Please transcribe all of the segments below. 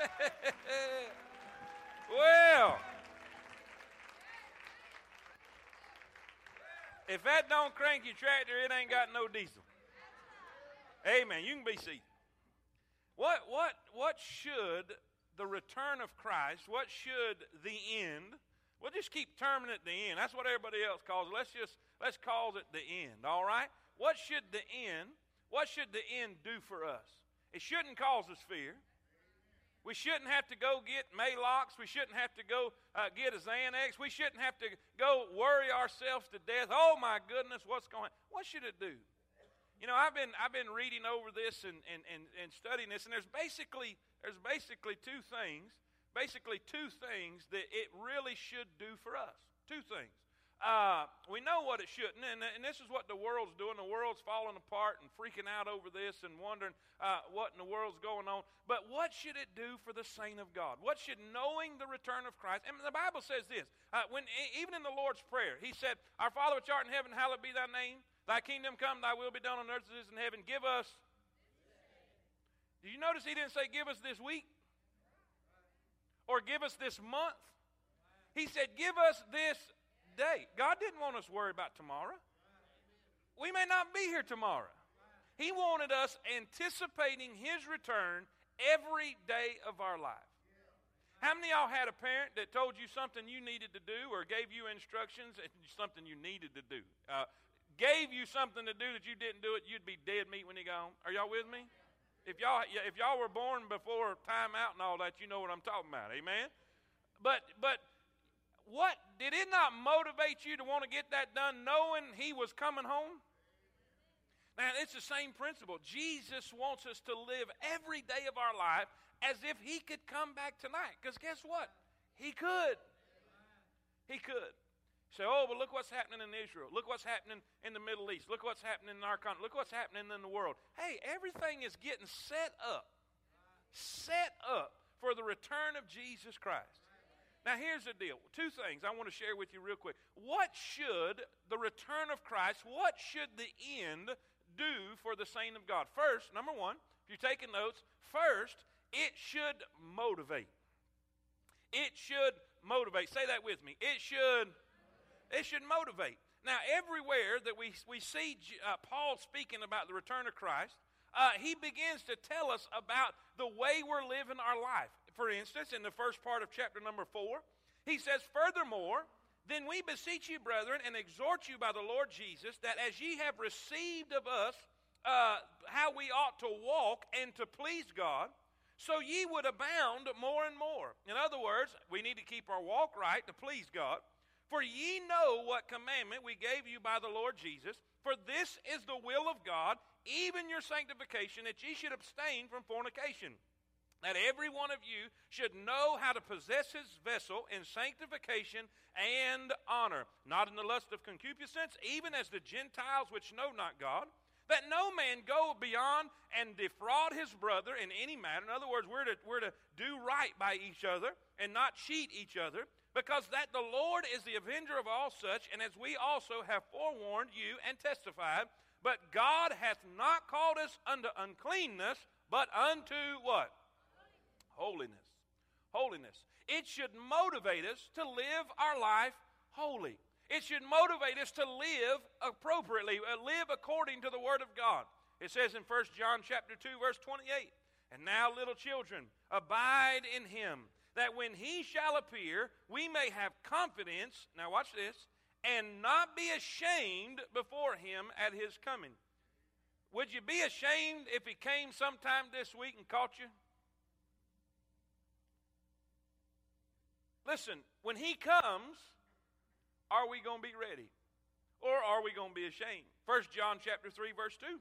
well, if that don't crank your tractor, it ain't got no diesel. Amen. You can be seated. What, what, what should the return of Christ, what should the end, we'll just keep terming it the end. That's what everybody else calls it. Let's just, let's call it the end, all right? What should the end, what should the end do for us? It shouldn't cause us fear. We shouldn't have to go get Maalox. We shouldn't have to go uh, get a Xanax. We shouldn't have to go worry ourselves to death. Oh my goodness, what's going? What should it do? You know, I've been I've been reading over this and, and, and, and studying this, and there's basically there's basically two things, basically two things that it really should do for us. Two things. Uh, we know what it shouldn't, and, and this is what the world's doing. The world's falling apart and freaking out over this and wondering uh, what in the world's going on. But what should it do for the saint of God? What should knowing the return of Christ? And the Bible says this. Uh, when even in the Lord's prayer, He said, "Our Father which art in heaven, hallowed be Thy name. Thy kingdom come. Thy will be done on earth as it is in heaven. Give us." Did you notice He didn't say, "Give us this week," or "Give us this month." He said, "Give us this day. God didn't want us to worry about tomorrow. We may not be here tomorrow. He wanted us anticipating His return every day of our life. How many y'all had a parent that told you something you needed to do or gave you instructions and something you needed to do? Uh, gave you something to do that you didn't do it, you'd be dead meat when you go home. Are y'all with me? If y'all, if y'all were born before time out and all that, you know what I'm talking about. Amen? But, but what did it not motivate you to want to get that done knowing he was coming home? Now, it's the same principle. Jesus wants us to live every day of our life as if he could come back tonight. Because guess what? He could. He could. Say, oh, but look what's happening in Israel. Look what's happening in the Middle East. Look what's happening in our country. Look what's happening in the world. Hey, everything is getting set up. Set up for the return of Jesus Christ. Now, here's the deal. Two things I want to share with you real quick. What should the return of Christ, what should the end do for the saint of God? First, number one, if you're taking notes, first, it should motivate. It should motivate. Say that with me. It should, it should motivate. Now, everywhere that we, we see uh, Paul speaking about the return of Christ, uh, he begins to tell us about the way we're living our life. For instance, in the first part of chapter number four, he says, Furthermore, then we beseech you, brethren, and exhort you by the Lord Jesus, that as ye have received of us uh, how we ought to walk and to please God, so ye would abound more and more. In other words, we need to keep our walk right to please God. For ye know what commandment we gave you by the Lord Jesus. For this is the will of God, even your sanctification, that ye should abstain from fornication. That every one of you should know how to possess his vessel in sanctification and honor, not in the lust of concupiscence, even as the Gentiles which know not God. That no man go beyond and defraud his brother in any matter. In other words, we're to, we're to do right by each other and not cheat each other, because that the Lord is the avenger of all such, and as we also have forewarned you and testified, but God hath not called us unto uncleanness, but unto what? Holiness. Holiness. It should motivate us to live our life holy. It should motivate us to live appropriately, uh, live according to the Word of God. It says in 1 John chapter 2, verse 28, And now, little children, abide in him, that when he shall appear, we may have confidence, now watch this, and not be ashamed before him at his coming. Would you be ashamed if he came sometime this week and caught you? Listen, when he comes, are we going to be ready? Or are we going to be ashamed? First John chapter 3 verse 2.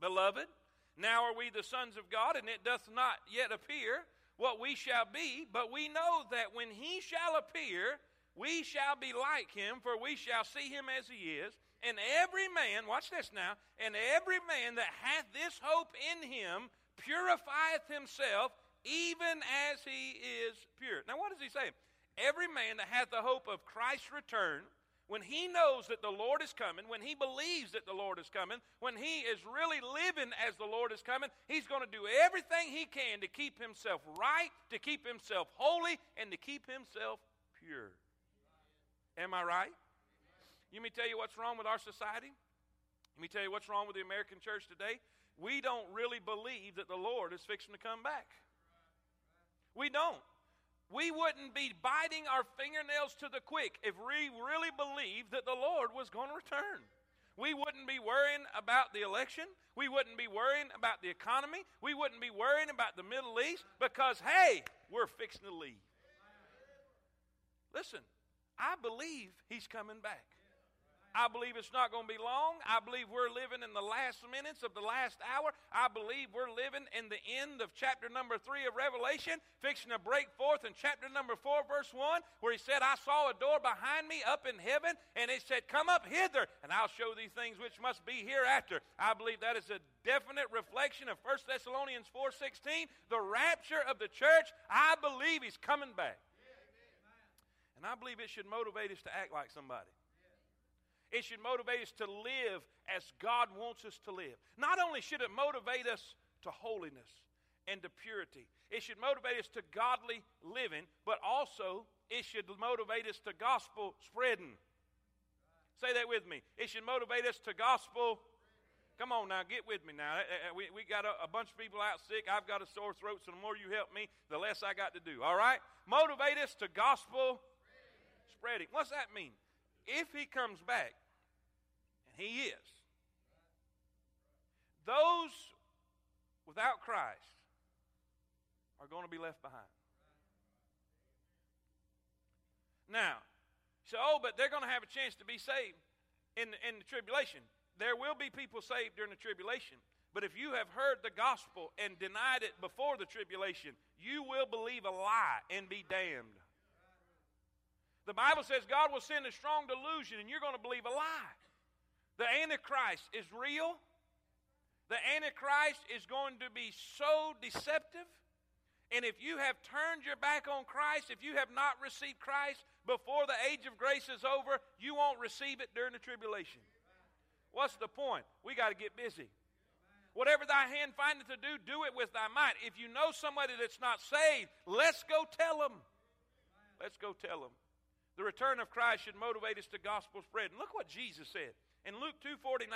Beloved, now are we the sons of God and it doth not yet appear what we shall be, but we know that when he shall appear, we shall be like him, for we shall see him as he is. And every man, watch this now, and every man that hath this hope in him purifieth himself even as he is pure. Now, what does he say? Every man that hath the hope of Christ's return when he knows that the Lord is coming, when he believes that the Lord is coming, when he is really living as the Lord is coming, he's going to do everything he can to keep himself right, to keep himself holy, and to keep himself pure. Am I right? Let me tell you what's wrong with our society. Let me tell you what's wrong with the American church today. We don't really believe that the Lord is fixing to come back. We don't we wouldn't be biting our fingernails to the quick if we really believed that the Lord was going to return. We wouldn't be worrying about the election. We wouldn't be worrying about the economy. We wouldn't be worrying about the Middle East because, hey, we're fixing to leave. Listen, I believe he's coming back. I believe it's not going to be long. I believe we're living in the last minutes of the last hour. I believe we're living in the end of chapter number three of Revelation, fixing to break forth in chapter number four, verse one, where he said, I saw a door behind me up in heaven, and it said, Come up hither, and I'll show these things which must be hereafter. I believe that is a definite reflection of 1 Thessalonians 4:16, the rapture of the church. I believe he's coming back. And I believe it should motivate us to act like somebody. It should motivate us to live as God wants us to live. Not only should it motivate us to holiness and to purity, it should motivate us to godly living, but also it should motivate us to gospel spreading. Say that with me. It should motivate us to gospel. Come on now, get with me now. Uh, uh, we, we got a, a bunch of people out sick. I've got a sore throat, so the more you help me, the less I got to do. All right? Motivate us to gospel spreading. What's that mean? If he comes back, he is. Those without Christ are going to be left behind. Now, so, oh, but they're going to have a chance to be saved in, in the tribulation. There will be people saved during the tribulation. But if you have heard the gospel and denied it before the tribulation, you will believe a lie and be damned. The Bible says God will send a strong delusion and you're going to believe a lie. The Antichrist is real. The Antichrist is going to be so deceptive. And if you have turned your back on Christ, if you have not received Christ before the age of grace is over, you won't receive it during the tribulation. What's the point? We got to get busy. Whatever thy hand findeth to do, do it with thy might. If you know somebody that's not saved, let's go tell them. Let's go tell them. The return of Christ should motivate us to gospel spread. And look what Jesus said. In Luke 2.49,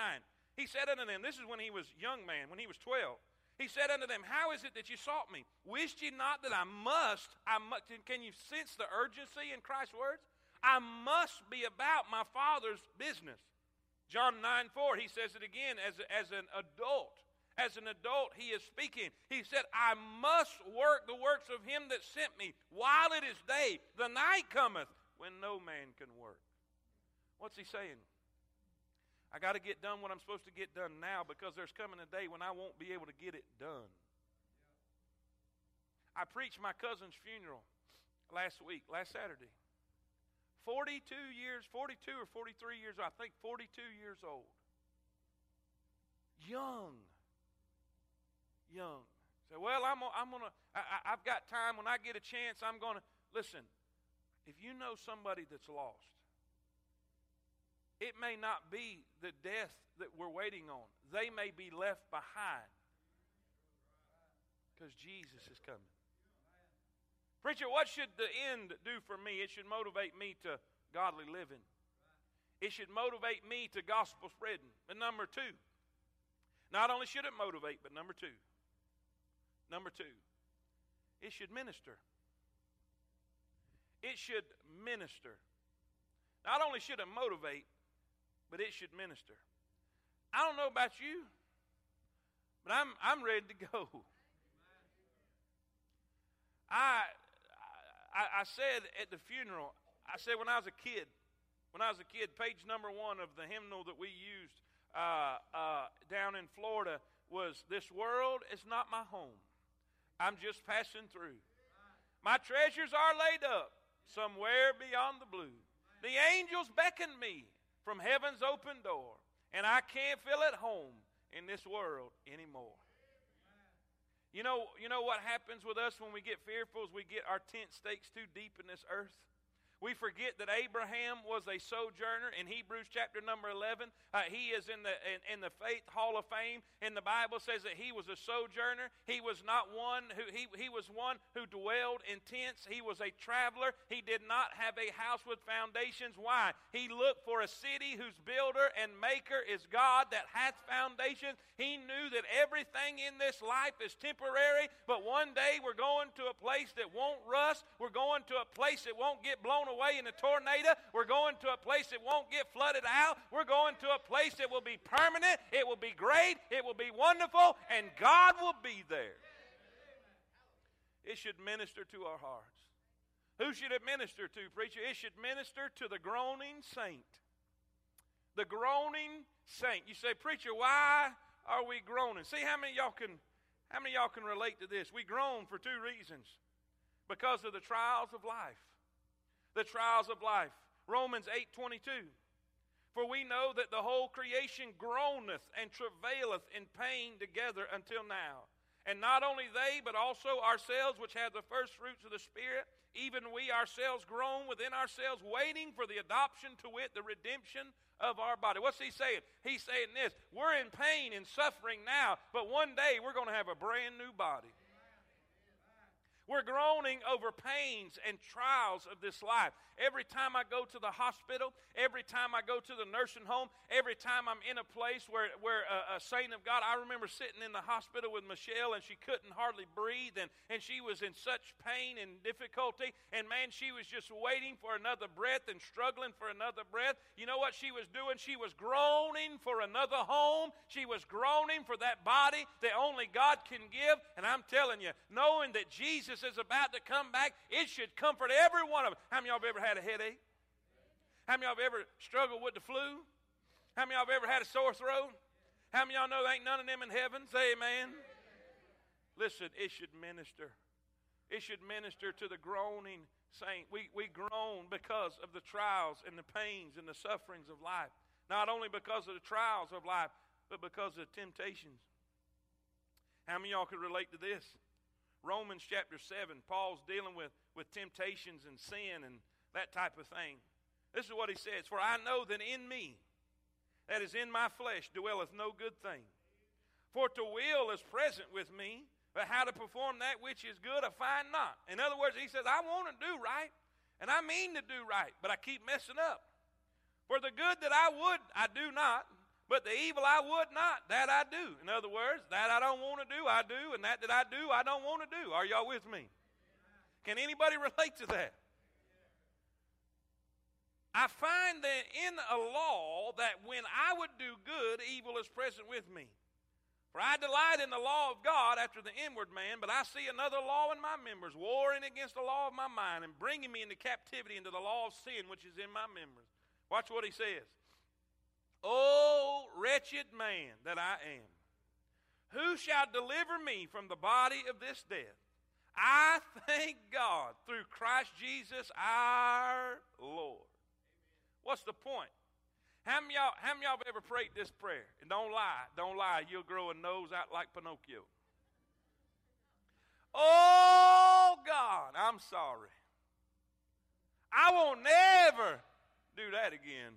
he said unto them, this is when he was young man, when he was 12. He said unto them, How is it that you sought me? Wished ye not that I must, I must, can you sense the urgency in Christ's words? I must be about my Father's business. John 9 4, he says it again as, as an adult. As an adult, he is speaking. He said, I must work the works of him that sent me while it is day. The night cometh when no man can work. What's he saying? I got to get done what I'm supposed to get done now because there's coming a day when I won't be able to get it done. I preached my cousin's funeral last week, last Saturday. 42 years, 42 or 43 years, I think 42 years old. Young. Young. Say, so, well, I'm, I'm going to, I've got time. When I get a chance, I'm going to. Listen, if you know somebody that's lost, it may not be the death that we're waiting on. They may be left behind because Jesus is coming. Preacher, what should the end do for me? It should motivate me to godly living. It should motivate me to gospel spreading. And number two, not only should it motivate, but number two, number two, it should minister. It should minister. Not only should it motivate, but it should minister. I don't know about you, but I'm, I'm ready to go. I, I, I said at the funeral, I said when I was a kid, when I was a kid, page number one of the hymnal that we used uh, uh, down in Florida was This world is not my home. I'm just passing through. My treasures are laid up somewhere beyond the blue. The angels beckon me from heaven's open door, and I can't feel at home in this world anymore. You know, you know what happens with us when we get fearful is we get our tent stakes too deep in this earth. We forget that Abraham was a sojourner in Hebrews chapter number 11. Uh, he is in the, in, in, the faith hall of fame. And the Bible says that he was a sojourner. He was not one who, he, he was one who dwelled in tents. He was a traveler. He did not have a house with foundations. Why? He looked for a city whose builder and maker is God that hath foundations. He knew that everything in this life is temporary, but one day we're going to a place that won't rust. We're going to a place that won't get blown blown away in a tornado. We're going to a place that won't get flooded out. We're going to a place that will be permanent. It will be great. It will be wonderful. And God will be there. It should minister to our hearts. Who should it minister to, preacher? It should minister to the groaning saint. The groaning saint. You say, preacher, why are we groaning? See how many y'all can how many y'all can relate to this? We groan for two reasons. Because of the trials of life the trials of life. Romans 8:22. For we know that the whole creation groaneth and travaileth in pain together until now. And not only they, but also ourselves, which have the first fruits of the Spirit, even we ourselves groan within ourselves, waiting for the adoption to wit, the redemption of our body. What's he saying? He's saying this We're in pain and suffering now, but one day we're going to have a brand new body. We're groaning over pains and trials of this life. Every time I go to the hospital, every time I go to the nursing home, every time I'm in a place where, where a, a saint of God, I remember sitting in the hospital with Michelle and she couldn't hardly breathe and, and she was in such pain and difficulty. And man, she was just waiting for another breath and struggling for another breath. You know what she was doing? She was groaning for another home. She was groaning for that body that only God can give. And I'm telling you, knowing that Jesus Jesus is about to come back, it should comfort every one of us. How many of y'all have ever had a headache? How many of y'all have ever struggled with the flu? How many of y'all have ever had a sore throat? How many of y'all know there ain't none of them in heaven? Say amen. Listen, it should minister. It should minister to the groaning saint. We, we groan because of the trials and the pains and the sufferings of life. Not only because of the trials of life, but because of temptations. How many of y'all could relate to this? Romans chapter 7, Paul's dealing with, with temptations and sin and that type of thing. This is what he says For I know that in me, that is in my flesh, dwelleth no good thing. For to will is present with me, but how to perform that which is good I find not. In other words, he says, I want to do right, and I mean to do right, but I keep messing up. For the good that I would, I do not, but the evil I would not, that I do. In other words, that I don't want to do, I do, and that that I do, I don't want to do. Are y'all with me? Can anybody relate to that? I find that in a law that when I would do good, evil is present with me. For I delight in the law of God after the inward man, but I see another law in my members, warring against the law of my mind and bringing me into captivity into the law of sin which is in my members. Watch what he says. O wretched man that I am, who shall deliver me from the body of this death? I thank God through Christ Jesus our Lord. What's the point? How many, y'all, how many y'all have ever prayed this prayer? And don't lie, don't lie, you'll grow a nose out like Pinocchio. Oh God, I'm sorry. I will never do that again.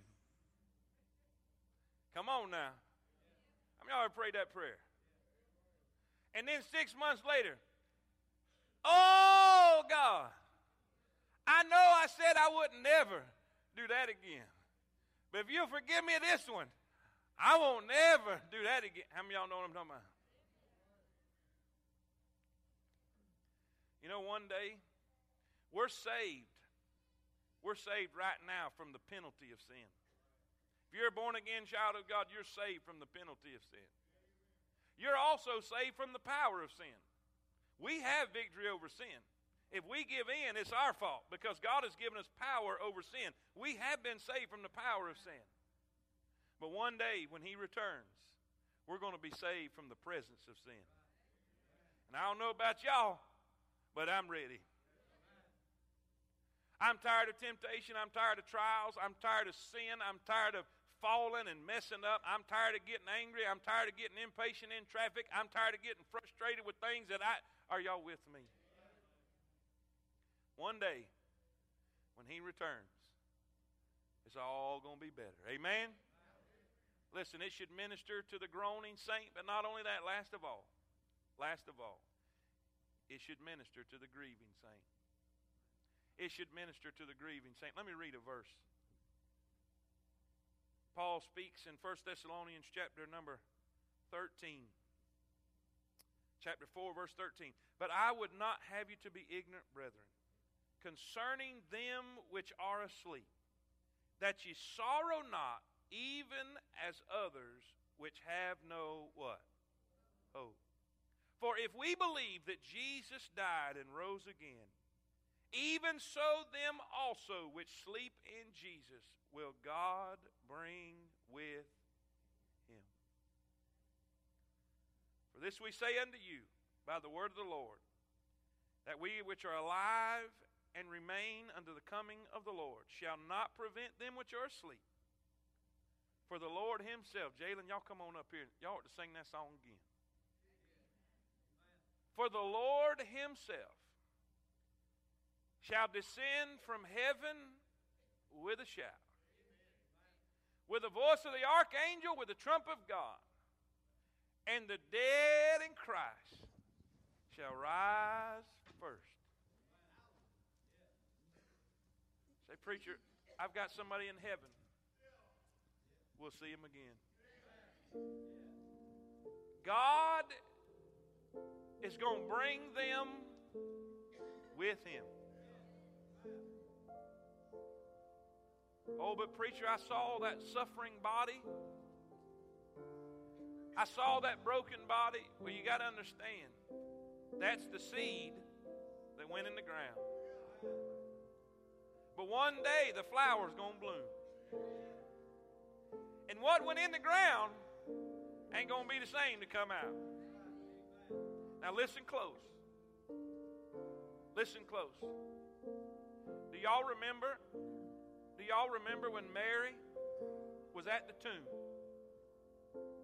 Come on now. Many of y'all ever prayed that prayer? And then six months later, oh God, I know I said I would never do that again. But if you'll forgive me this one, I won't never do that again. How many of y'all know what I'm talking about? You know, one day, we're saved. We're saved right now from the penalty of sin. If you're a born again child of God, you're saved from the penalty of sin. You're also saved from the power of sin. We have victory over sin. If we give in, it's our fault because God has given us power over sin. We have been saved from the power of sin. But one day when He returns, we're going to be saved from the presence of sin. And I don't know about y'all, but I'm ready. I'm tired of temptation. I'm tired of trials. I'm tired of sin. I'm tired of falling and messing up. I'm tired of getting angry. I'm tired of getting impatient in traffic. I'm tired of getting frustrated with things that I. Are y'all with me? One day, when He returns, it's all going to be better. Amen? Listen, it should minister to the groaning saint, but not only that, last of all, last of all, it should minister to the grieving saint. It should minister to the grieving saint. Let me read a verse. Paul speaks in 1 Thessalonians chapter number 13. Chapter 4, verse 13. But I would not have you to be ignorant, brethren, concerning them which are asleep, that ye sorrow not, even as others which have no what? Hope. For if we believe that Jesus died and rose again, even so them also which sleep in Jesus will God bring with him. For this we say unto you by the word of the Lord, that we which are alive and remain unto the coming of the Lord shall not prevent them which are asleep. For the Lord Himself, Jalen, y'all come on up here. Y'all ought to sing that song again. For the Lord Himself shall descend from heaven with a shout, with the voice of the archangel, with the trump of God, and the dead in Christ shall rise first. Say, preacher, I've got somebody in heaven we'll see him again. God is going to bring them with him. Oh, but preacher, I saw that suffering body. I saw that broken body. Well, you got to understand that's the seed that went in the ground. But one day the flower's going to bloom. And what went in the ground ain't going to be the same to come out. Now, listen close. Listen close. Do y'all remember? Do y'all remember when Mary was at the tomb?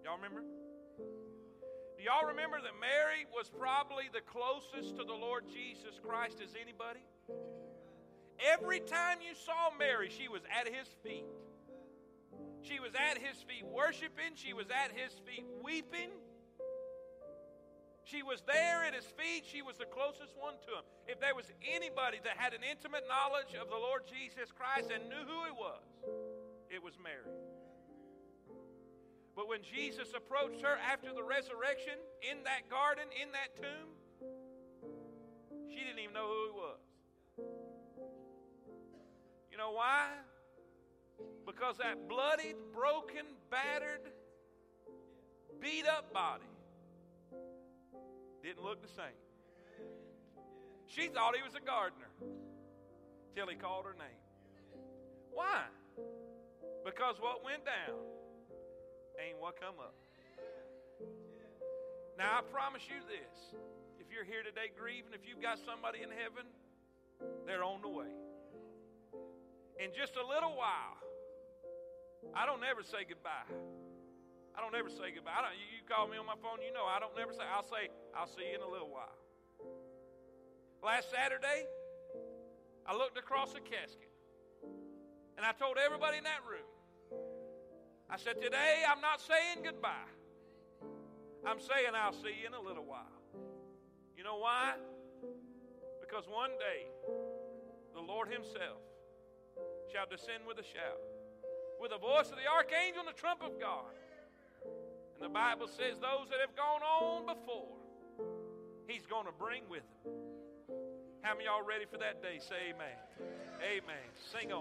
Y'all remember? Do y'all remember that Mary was probably the closest to the Lord Jesus Christ as anybody? Every time you saw Mary, she was at his feet. She was at his feet worshiping. She was at his feet weeping. She was there at his feet. She was the closest one to him. If there was anybody that had an intimate knowledge of the Lord Jesus Christ and knew who he was, it was Mary. But when Jesus approached her after the resurrection in that garden, in that tomb, she didn't even know who he was. You know why? Because that bloodied, broken, battered, beat up body didn't look the same. She thought he was a gardener till he called her name. Why? Because what went down ain't what come up. Now, I promise you this. If you're here today grieving, if you've got somebody in heaven, they're on the way. In just a little while, I don't ever say goodbye. I don't ever say goodbye. I don't, you, call me on my phone, you know I don't never say. I'll say, I'll see you in a little while. Last Saturday, I looked across the casket and I told everybody in that room, I said, Today I'm not saying goodbye. I'm saying I'll see you in a little while. You know why? Because one day the Lord Himself shall descend with a shout with the voice of the archangel and the trump of God. And the Bible says those that have gone on before, He's going to bring with Him. How many y'all ready for that day? Say amen. Amen. Sing on.